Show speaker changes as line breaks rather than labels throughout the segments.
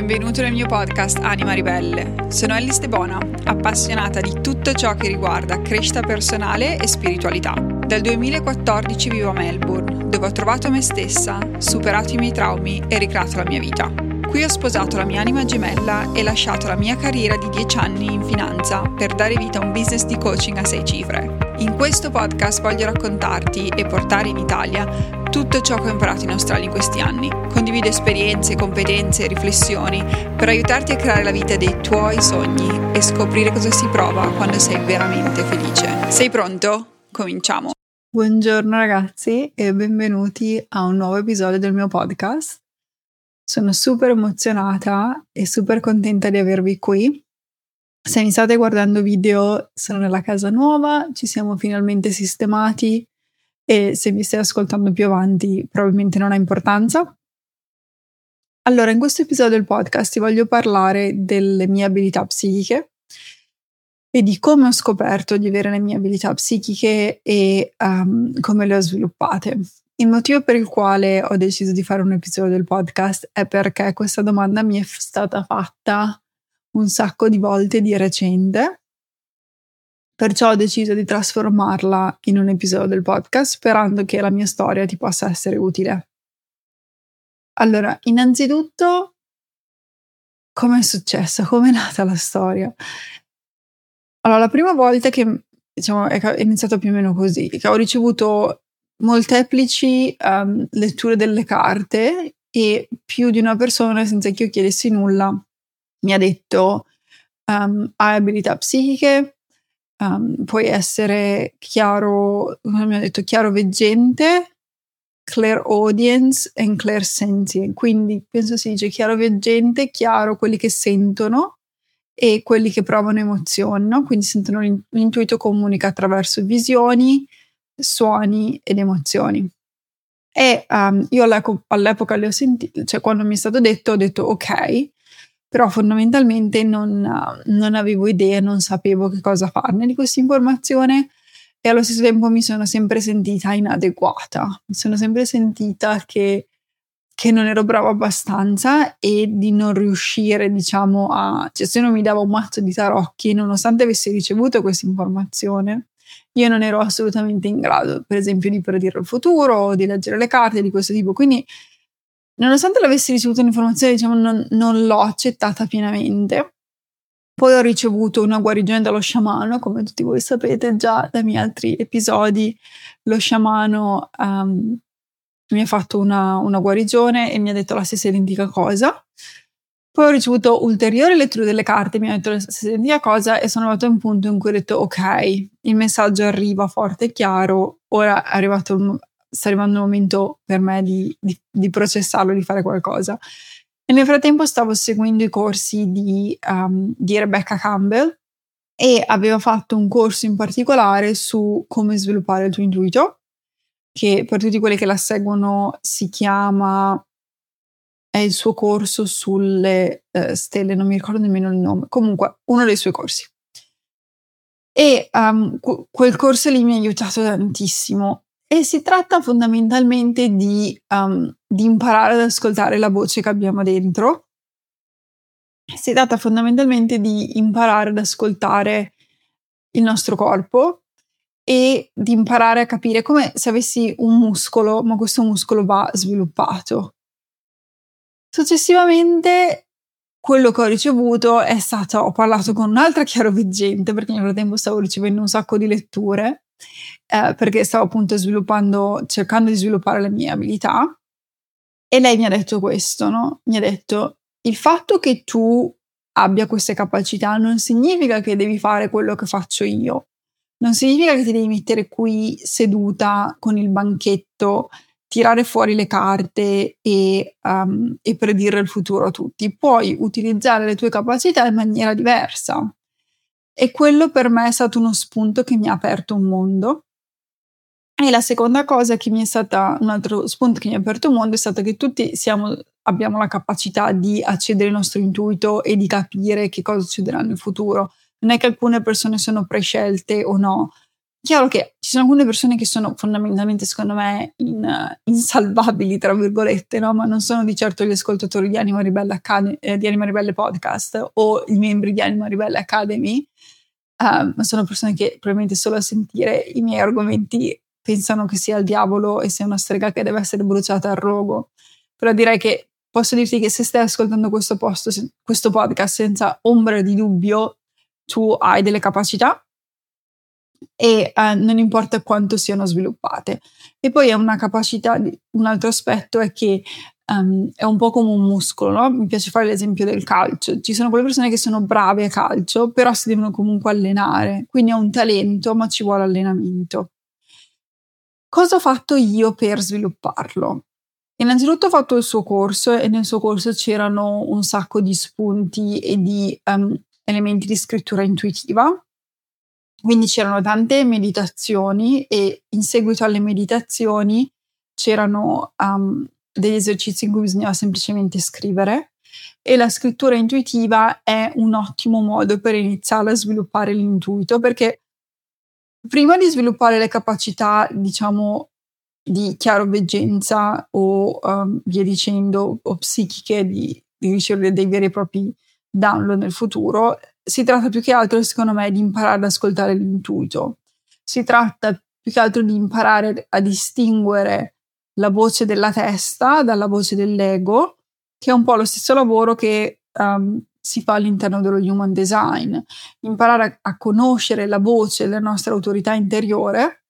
benvenuto nel mio podcast Anima Ribelle. Sono Ellie Stebona, appassionata di tutto ciò che riguarda crescita personale e spiritualità. Dal 2014 vivo a Melbourne, dove ho trovato me stessa, superato i miei traumi e ricreato la mia vita. Qui ho sposato la mia anima gemella e lasciato la mia carriera di 10 anni in finanza per dare vita a un business di coaching a 6 cifre. In questo podcast voglio raccontarti e portare in Italia tutto ciò che ho imparato in Australia in questi anni. Condivido esperienze, competenze e riflessioni per aiutarti a creare la vita dei tuoi sogni e scoprire cosa si prova quando sei veramente felice. Sei pronto? Cominciamo!
Buongiorno ragazzi e benvenuti a un nuovo episodio del mio podcast. Sono super emozionata e super contenta di avervi qui. Se mi state guardando video, sono nella casa nuova, ci siamo finalmente sistemati e se mi stai ascoltando più avanti probabilmente non ha importanza. Allora, in questo episodio del podcast ti voglio parlare delle mie abilità psichiche e di come ho scoperto di avere le mie abilità psichiche e um, come le ho sviluppate. Il motivo per il quale ho deciso di fare un episodio del podcast è perché questa domanda mi è stata fatta un sacco di volte di recente Perciò ho deciso di trasformarla in un episodio del podcast sperando che la mia storia ti possa essere utile. Allora, innanzitutto, come è successo? Come è nata la storia? Allora, la prima volta che diciamo, è iniziato più o meno così, che ho ricevuto molteplici um, letture delle carte e più di una persona, senza che io chiedessi nulla, mi ha detto um, hai abilità psichiche, um, puoi essere chiaro, mi ha detto, chiaro veggente, clear audience e clear sentient. Quindi penso si dice chiaro veggente, chiaro quelli che sentono e quelli che provano emozioni, no? quindi sentono l'intuito comunica attraverso visioni, suoni ed emozioni. E um, io all'epoca le ho sentite, cioè quando mi è stato detto, ho detto ok, però fondamentalmente non, non avevo idea, non sapevo che cosa farne di questa informazione e allo stesso tempo mi sono sempre sentita inadeguata, mi sono sempre sentita che, che non ero brava abbastanza e di non riuscire, diciamo, a... cioè se non mi dava un mazzo di tarocchi, nonostante avessi ricevuto questa informazione, io non ero assolutamente in grado, per esempio, di predire il futuro o di leggere le carte di questo tipo, quindi Nonostante l'avessi ricevuto un'informazione, diciamo, non, non l'ho accettata pienamente. Poi ho ricevuto una guarigione dallo sciamano, come tutti voi sapete già dai miei altri episodi, lo sciamano um, mi ha fatto una, una, guarigione e mi ha detto la stessa identica cosa. Poi ho ricevuto ulteriori letture delle carte, mi ha detto la stessa identica cosa e sono arrivato a un punto in cui ho detto ok, il messaggio arriva forte e chiaro, ora è arrivato sta arrivando il momento per me di, di, di processarlo, di fare qualcosa. E nel frattempo stavo seguendo i corsi di, um, di Rebecca Campbell e aveva fatto un corso in particolare su come sviluppare il tuo intuito, che per tutti quelli che la seguono si chiama è il suo corso sulle uh, stelle, non mi ricordo nemmeno il nome, comunque uno dei suoi corsi. E um, quel corso lì mi ha aiutato tantissimo e si tratta fondamentalmente di, um, di imparare ad ascoltare la voce che abbiamo dentro. Si tratta fondamentalmente di imparare ad ascoltare il nostro corpo e di imparare a capire come se avessi un muscolo, ma questo muscolo va sviluppato. Successivamente quello che ho ricevuto è stato, ho parlato con un'altra chiaroveggente perché nel frattempo stavo ricevendo un sacco di letture eh, perché stavo appunto sviluppando, cercando di sviluppare le mie abilità. E lei mi ha detto questo, no? Mi ha detto, il fatto che tu abbia queste capacità non significa che devi fare quello che faccio io. Non significa che ti devi mettere qui seduta con il banchetto, tirare fuori le carte e, um, e predire il futuro a tutti. Puoi utilizzare le tue capacità in maniera diversa. E quello per me è stato uno spunto che mi ha aperto un mondo. E la seconda cosa che mi è stata, un altro spunto che mi ha aperto un mondo è stato che tutti siamo, abbiamo la capacità di accedere al nostro intuito e di capire che cosa succederà nel futuro. Non è che alcune persone sono prescelte o no, chiaro che ci sono alcune persone che sono fondamentalmente, secondo me, in, uh, insalvabili, tra virgolette, no? ma non sono di certo gli ascoltatori di Anima Ribelle, Acad- eh, di Anima Ribelle Podcast o i membri di Anima Ribelle Academy, uh, ma sono persone che probabilmente solo a sentire i miei argomenti pensano che sia il diavolo e sia una strega che deve essere bruciata al rogo. Però direi che posso dirti che se stai ascoltando questo, posto, questo podcast senza ombra di dubbio, tu hai delle capacità e eh, non importa quanto siano sviluppate. E poi è una capacità, un altro aspetto è che um, è un po' come un muscolo, no? Mi piace fare l'esempio del calcio. Ci sono quelle persone che sono brave a calcio, però si devono comunque allenare, quindi è un talento, ma ci vuole allenamento. Cosa ho fatto io per svilupparlo? Innanzitutto ho fatto il suo corso e nel suo corso c'erano un sacco di spunti e di um, elementi di scrittura intuitiva quindi c'erano tante meditazioni e in seguito alle meditazioni c'erano um, degli esercizi in cui bisognava semplicemente scrivere e la scrittura intuitiva è un ottimo modo per iniziare a sviluppare l'intuito perché prima di sviluppare le capacità, diciamo, di chiaroveggenza o um, via dicendo, o psichiche di, di ricevere dei veri e propri download nel futuro, si tratta più che altro, secondo me, di imparare ad ascoltare l'intuito. Si tratta più che altro di imparare a distinguere la voce della testa dalla voce dell'ego, che è un po' lo stesso lavoro che um, si fa all'interno dello human design. Imparare a, a conoscere la voce della nostra autorità interiore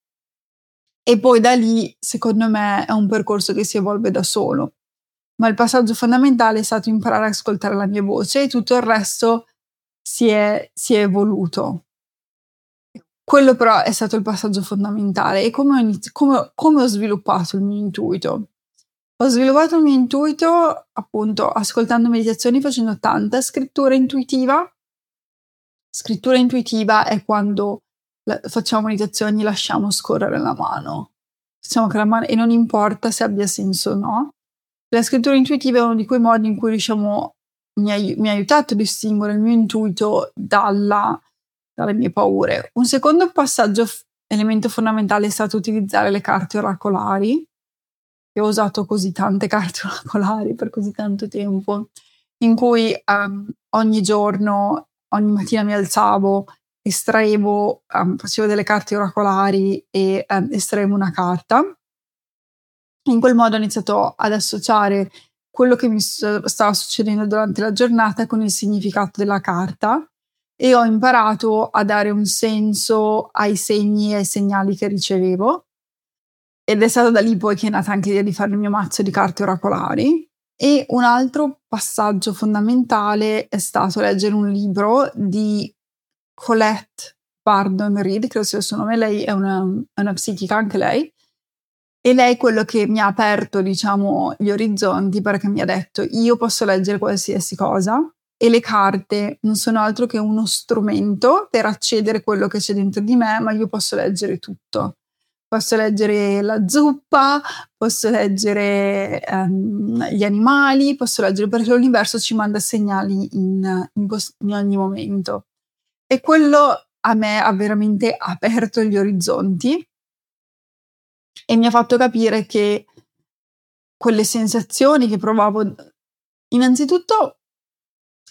e poi da lì, secondo me, è un percorso che si evolve da solo. Ma il passaggio fondamentale è stato imparare ad ascoltare la mia voce e tutto il resto si è, si è evoluto. Quello però è stato il passaggio fondamentale e come ho, inizi- come, come ho sviluppato il mio intuito. Ho sviluppato il mio intuito appunto ascoltando meditazioni, facendo tanta scrittura intuitiva. Scrittura intuitiva è quando la, facciamo meditazioni lasciamo scorrere la mano. Facciamo che la mano, e non importa se abbia senso o no. La scrittura intuitiva è uno di quei modi in cui riusciamo mi ha, mi ha aiutato a distinguere il mio intuito dalla, dalle mie paure. Un secondo passaggio, elemento fondamentale, è stato utilizzare le carte oracolari. Io ho usato così tante carte oracolari per così tanto tempo, in cui um, ogni giorno, ogni mattina mi alzavo, estraevo, um, facevo delle carte oracolari e um, estraevo una carta. In quel modo ho iniziato ad associare quello che mi stava succedendo durante la giornata con il significato della carta e ho imparato a dare un senso ai segni e ai segnali che ricevevo. Ed è stato da lì poi che è nata anche l'idea di fare il mio mazzo di carte oracolari. E un altro passaggio fondamentale è stato leggere un libro di Colette Pardon Reed, credo sia il suo nome, lei è una, una psichica anche lei, e lei è quello che mi ha aperto, diciamo, gli orizzonti perché mi ha detto io posso leggere qualsiasi cosa e le carte non sono altro che uno strumento per accedere a quello che c'è dentro di me, ma io posso leggere tutto. Posso leggere la zuppa, posso leggere um, gli animali, posso leggere perché l'universo ci manda segnali in, in, in ogni momento. E quello a me ha veramente aperto gli orizzonti e mi ha fatto capire che quelle sensazioni che provavo, innanzitutto,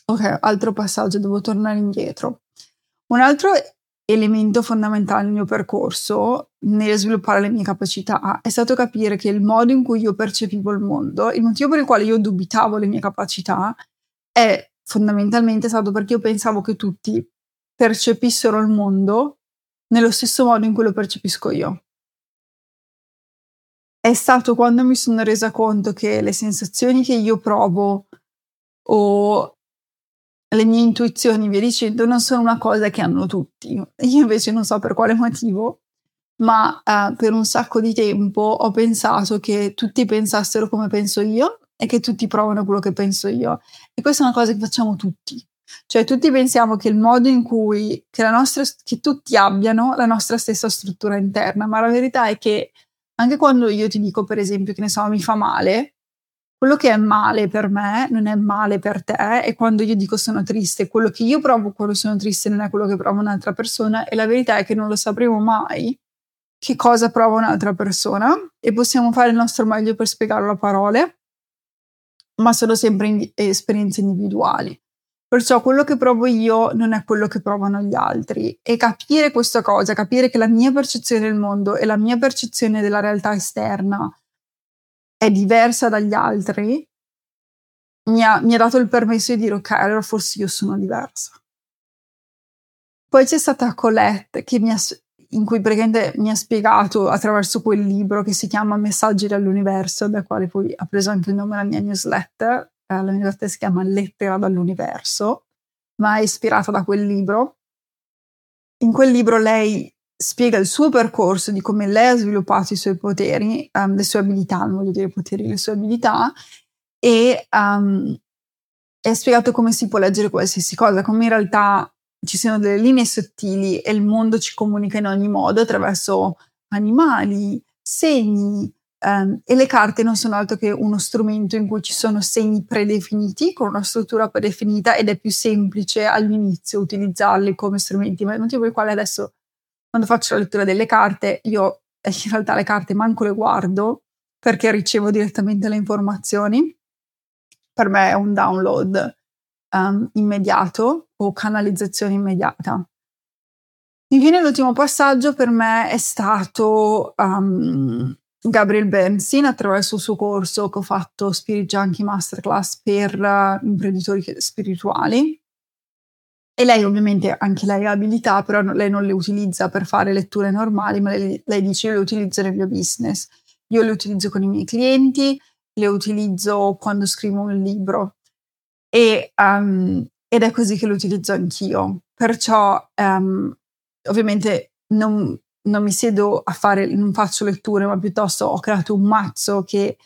ok, altro passaggio, devo tornare indietro. Un altro elemento fondamentale nel mio percorso nel sviluppare le mie capacità è stato capire che il modo in cui io percepivo il mondo, il motivo per il quale io dubitavo le mie capacità è fondamentalmente stato perché io pensavo che tutti percepissero il mondo nello stesso modo in cui lo percepisco io è stato quando mi sono resa conto che le sensazioni che io provo o le mie intuizioni, via dicendo, non sono una cosa che hanno tutti. Io invece non so per quale motivo, ma eh, per un sacco di tempo ho pensato che tutti pensassero come penso io e che tutti provano quello che penso io. E questa è una cosa che facciamo tutti. Cioè tutti pensiamo che il modo in cui che, nostra, che tutti abbiano la nostra stessa struttura interna, ma la verità è che anche quando io ti dico, per esempio, che ne so, mi fa male, quello che è male per me non è male per te e quando io dico sono triste, quello che io provo quando sono triste non è quello che prova un'altra persona e la verità è che non lo sapremo mai che cosa prova un'altra persona e possiamo fare il nostro meglio per spiegarlo a parole, ma sono sempre in- esperienze individuali. Perciò quello che provo io non è quello che provano gli altri e capire questa cosa, capire che la mia percezione del mondo e la mia percezione della realtà esterna è diversa dagli altri, mi ha, mi ha dato il permesso di dire ok, allora forse io sono diversa. Poi c'è stata Colette che mi ha, in cui praticamente mi ha spiegato attraverso quel libro che si chiama Messaggi dall'universo, da quale poi ha preso anche il nome la mia newsletter. Eh, newsletter si chiama Lettera dall'universo, ma è ispirata da quel libro. In quel libro lei spiega il suo percorso di come lei ha sviluppato i suoi poteri, um, le sue abilità, non voglio dire poteri, le sue abilità, e um, è spiegato come si può leggere qualsiasi cosa, come in realtà ci siano delle linee sottili e il mondo ci comunica in ogni modo attraverso animali, segni, um, e le carte non sono altro che uno strumento in cui ci sono segni predefiniti con una struttura predefinita ed è più semplice all'inizio utilizzarli come strumenti, ma il motivo per il quale adesso quando faccio la lettura delle carte, io eh, in realtà le carte manco le guardo perché ricevo direttamente le informazioni. Per me è un download um, immediato o canalizzazione immediata. Infine l'ultimo passaggio per me è stato um, Gabriel Bernstein attraverso il suo corso che ho fatto Spirit Junkie Masterclass per uh, imprenditori spirituali e lei ovviamente anche lei ha abilità, però lei non le utilizza per fare letture normali, ma lei, lei dice io le utilizzo nel mio business. Io le utilizzo con i miei clienti, le utilizzo quando scrivo un libro e, um, ed è così che lo utilizzo anch'io. Perciò um, ovviamente non, non mi siedo a fare, non faccio letture, ma piuttosto ho creato un mazzo che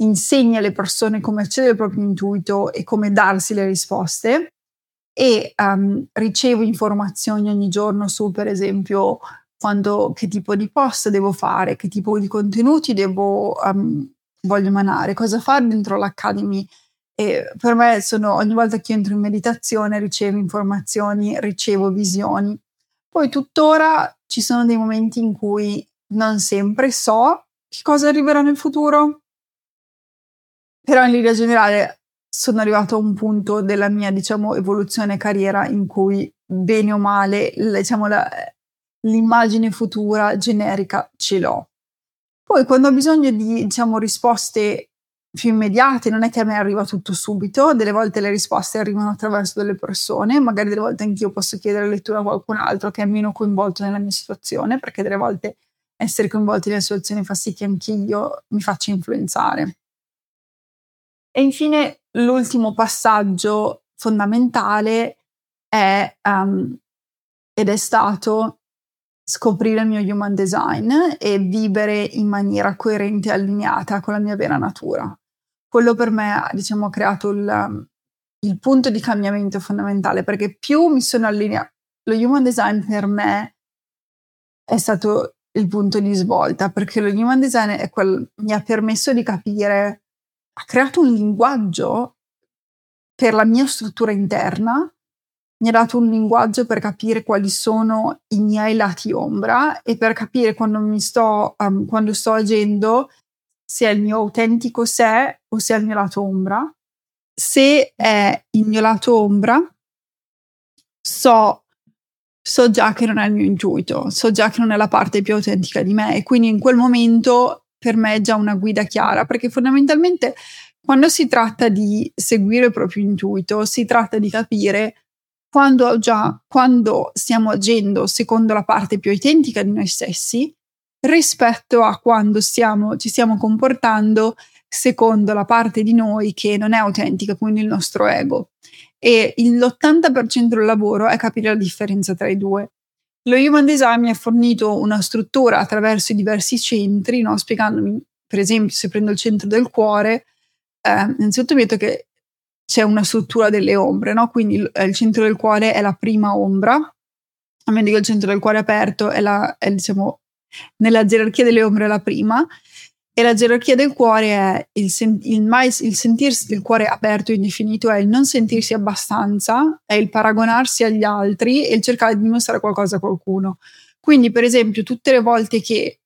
insegna alle persone come accedere al proprio intuito e come darsi le risposte e um, ricevo informazioni ogni giorno su, per esempio, quando, che tipo di post devo fare, che tipo di contenuti devo, um, voglio emanare, cosa fare dentro l'Academy. E per me sono, ogni volta che entro in meditazione ricevo informazioni, ricevo visioni. Poi tuttora ci sono dei momenti in cui non sempre so che cosa arriverà nel futuro, però in linea generale sono arrivato a un punto della mia, diciamo, evoluzione carriera in cui bene o male, diciamo, la, l'immagine futura generica ce l'ho. Poi quando ho bisogno di, diciamo, risposte più immediate, non è che a me arriva tutto subito, delle volte le risposte arrivano attraverso delle persone, magari delle volte anch'io posso chiedere lettura a qualcun altro che è meno coinvolto nella mia situazione, perché delle volte essere coinvolti nella situazione fa sì che anch'io mi faccia influenzare. E infine l'ultimo passaggio fondamentale è, um, ed è stato scoprire il mio human design e vivere in maniera coerente e allineata con la mia vera natura. Quello per me diciamo, ha creato il, il punto di cambiamento fondamentale perché più mi sono allineata, lo human design per me è stato il punto di svolta perché lo human design quel, mi ha permesso di capire ha creato un linguaggio per la mia struttura interna, mi ha dato un linguaggio per capire quali sono i miei lati ombra e per capire quando mi sto, um, quando sto agendo se è il mio autentico sé o se è il mio lato ombra. Se è il mio lato ombra, so, so già che non è il mio intuito, so già che non è la parte più autentica di me e quindi in quel momento per me è già una guida chiara, perché fondamentalmente quando si tratta di seguire il proprio intuito, si tratta di capire quando, già, quando stiamo agendo secondo la parte più autentica di noi stessi rispetto a quando stiamo, ci stiamo comportando secondo la parte di noi che non è autentica, quindi il nostro ego. E l'80% del lavoro è capire la differenza tra i due. Lo Human Design mi ha fornito una struttura attraverso i diversi centri, no? spiegandomi, per esempio, se prendo il centro del cuore, eh, innanzitutto mi che c'è una struttura delle ombre, no? quindi il, il, centro del cuore è la prima ombra, a meno che il centro del cuore aperto è, la, è diciamo, nella gerarchia delle ombre la prima, E la gerarchia del cuore è il, sen- il, mai, il sentirsi il cuore aperto e indefinito, è il non sentirsi abbastanza, è il paragonarsi agli altri e il cercare di dimostrare qualcosa a qualcuno. Quindi, per esempio, tutte le volte che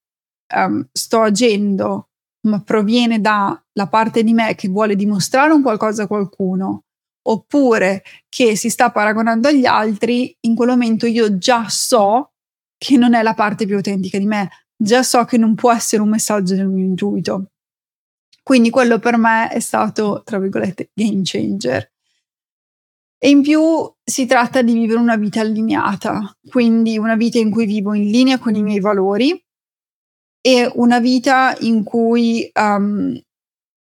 um, sto agendo, ma proviene dalla parte di me che vuole dimostrare un qualcosa a qualcuno, oppure che si sta paragonando agli altri, in quel momento io già so che non è la parte più autentica di me, già so che non può essere un messaggio del mio intuito. Quindi quello per me è stato, tra virgolette, game changer. E in più si tratta di vivere una vita allineata, quindi una vita in cui vivo in linea con i miei valori e una vita in cui um,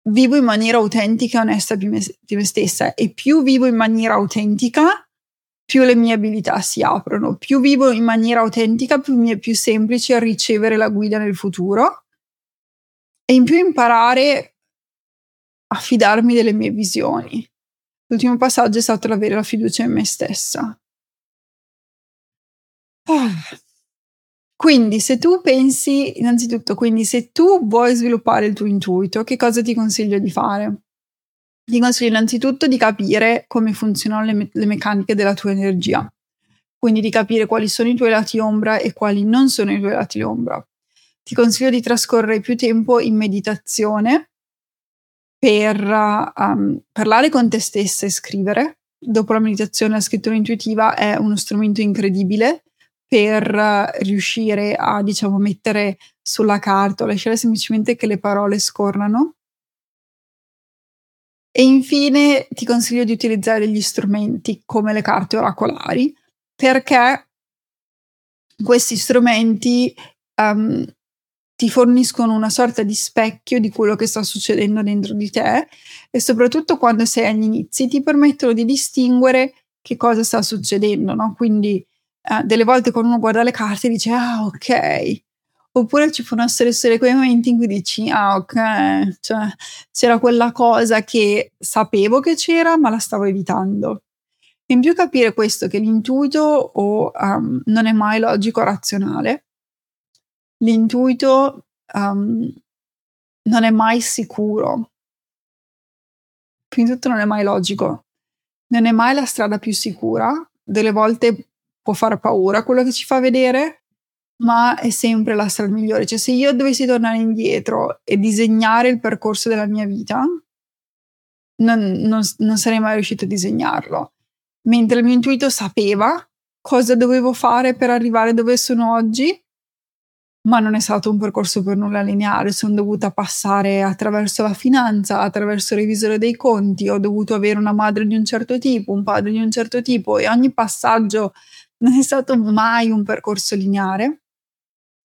vivo in maniera autentica e onesta di me, di me stessa. E più vivo in maniera autentica, più le mie abilità si aprono, più vivo in maniera autentica, più mi è più semplice ricevere la guida nel futuro e in più imparare a fidarmi delle mie visioni. L'ultimo passaggio è stato l'avere la fiducia in me stessa. Quindi, se tu pensi, innanzitutto, quindi se tu vuoi sviluppare il tuo intuito, che cosa ti consiglio di fare? Ti consiglio innanzitutto di capire come funzionano le, me- le meccaniche della tua energia, quindi di capire quali sono i tuoi lati ombra e quali non sono i tuoi lati ombra. Ti consiglio di trascorrere più tempo in meditazione per um, parlare con te stessa e scrivere. Dopo la meditazione la scrittura intuitiva è uno strumento incredibile per riuscire a, diciamo, mettere sulla carta o lasciare semplicemente che le parole scorrano e infine ti consiglio di utilizzare degli strumenti come le carte oracolari perché questi strumenti um, ti forniscono una sorta di specchio di quello che sta succedendo dentro di te e soprattutto quando sei agli inizi ti permettono di distinguere che cosa sta succedendo, no? Quindi uh, delle volte quando uno guarda le carte dice ah ok, Oppure ci possono essere quei momenti in cui dici, ah ok, cioè c'era quella cosa che sapevo che c'era, ma la stavo evitando. In più capire questo, che l'intuito o, um, non è mai logico razionale, l'intuito um, non è mai sicuro, prima di tutto non è mai logico, non è mai la strada più sicura, delle volte può fare paura quello che ci fa vedere, ma è sempre la strada migliore. Cioè, se io dovessi tornare indietro e disegnare il percorso della mia vita, non, non, non sarei mai riuscito a disegnarlo. Mentre il mio intuito sapeva cosa dovevo fare per arrivare dove sono oggi, ma non è stato un percorso per nulla lineare. Sono dovuta passare attraverso la finanza, attraverso il revisore dei conti, ho dovuto avere una madre di un certo tipo, un padre di un certo tipo e ogni passaggio non è stato mai un percorso lineare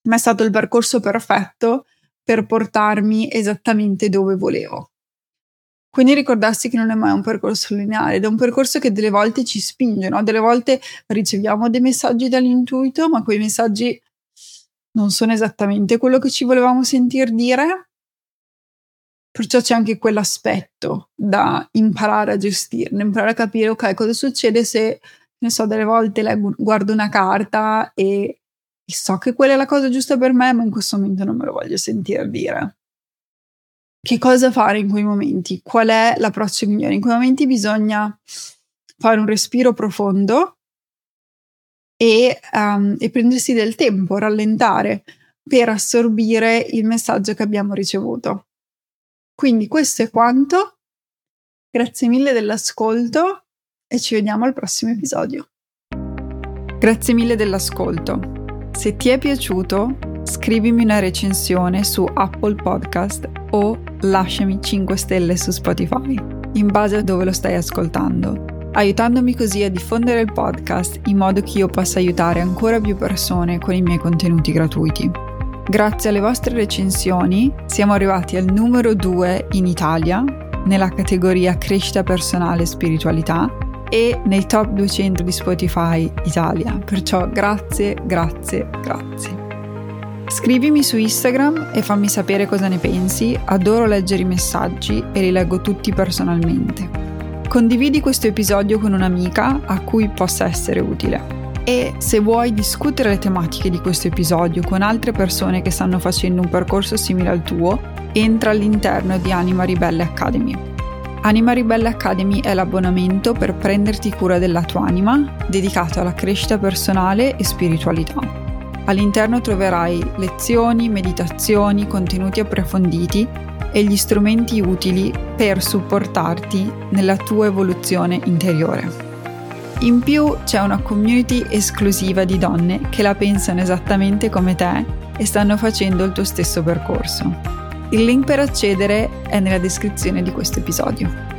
ma è stato il percorso perfetto per portarmi esattamente dove volevo. Quindi ricordarsi che non è mai un percorso lineare, ed è un percorso che delle volte ci spinge, no? Delle volte riceviamo dei messaggi dall'intuito, ma quei messaggi non sono esattamente quello che ci volevamo sentir dire. Perciò c'è anche quell'aspetto da imparare a gestirne, imparare a capire, ok, cosa succede se, ne so, delle volte guardo una carta e e so che quella è la cosa giusta per me, ma in questo momento non me lo voglio sentire dire. Che cosa fare in quei momenti? Qual è l'approccio migliore? In quei momenti bisogna fare un respiro profondo e, um, e prendersi del tempo, rallentare per assorbire il messaggio che abbiamo ricevuto. Quindi questo è quanto. Grazie mille dell'ascolto e ci vediamo al prossimo episodio.
Grazie mille dell'ascolto. Se ti è piaciuto, scrivimi una recensione su Apple Podcast o lasciami 5 stelle su Spotify, in base a dove lo stai ascoltando, aiutandomi così a diffondere il podcast in modo che io possa aiutare ancora più persone con i miei contenuti gratuiti. Grazie alle vostre recensioni siamo arrivati al numero 2 in Italia nella categoria crescita personale e spiritualità e nei top 200 di Spotify Italia. Perciò grazie, grazie, grazie. Scrivimi su Instagram e fammi sapere cosa ne pensi, adoro leggere i messaggi e li leggo tutti personalmente. Condividi questo episodio con un'amica a cui possa essere utile. E se vuoi discutere le tematiche di questo episodio con altre persone che stanno facendo un percorso simile al tuo, entra all'interno di Anima Ribelle Academy. Anima Ribelle Academy è l'abbonamento per prenderti cura della tua anima, dedicato alla crescita personale e spiritualità. All'interno troverai lezioni, meditazioni, contenuti approfonditi e gli strumenti utili per supportarti nella tua evoluzione interiore. In più c'è una community esclusiva di donne che la pensano esattamente come te e stanno facendo il tuo stesso percorso. Il link per accedere è nella descrizione di questo episodio.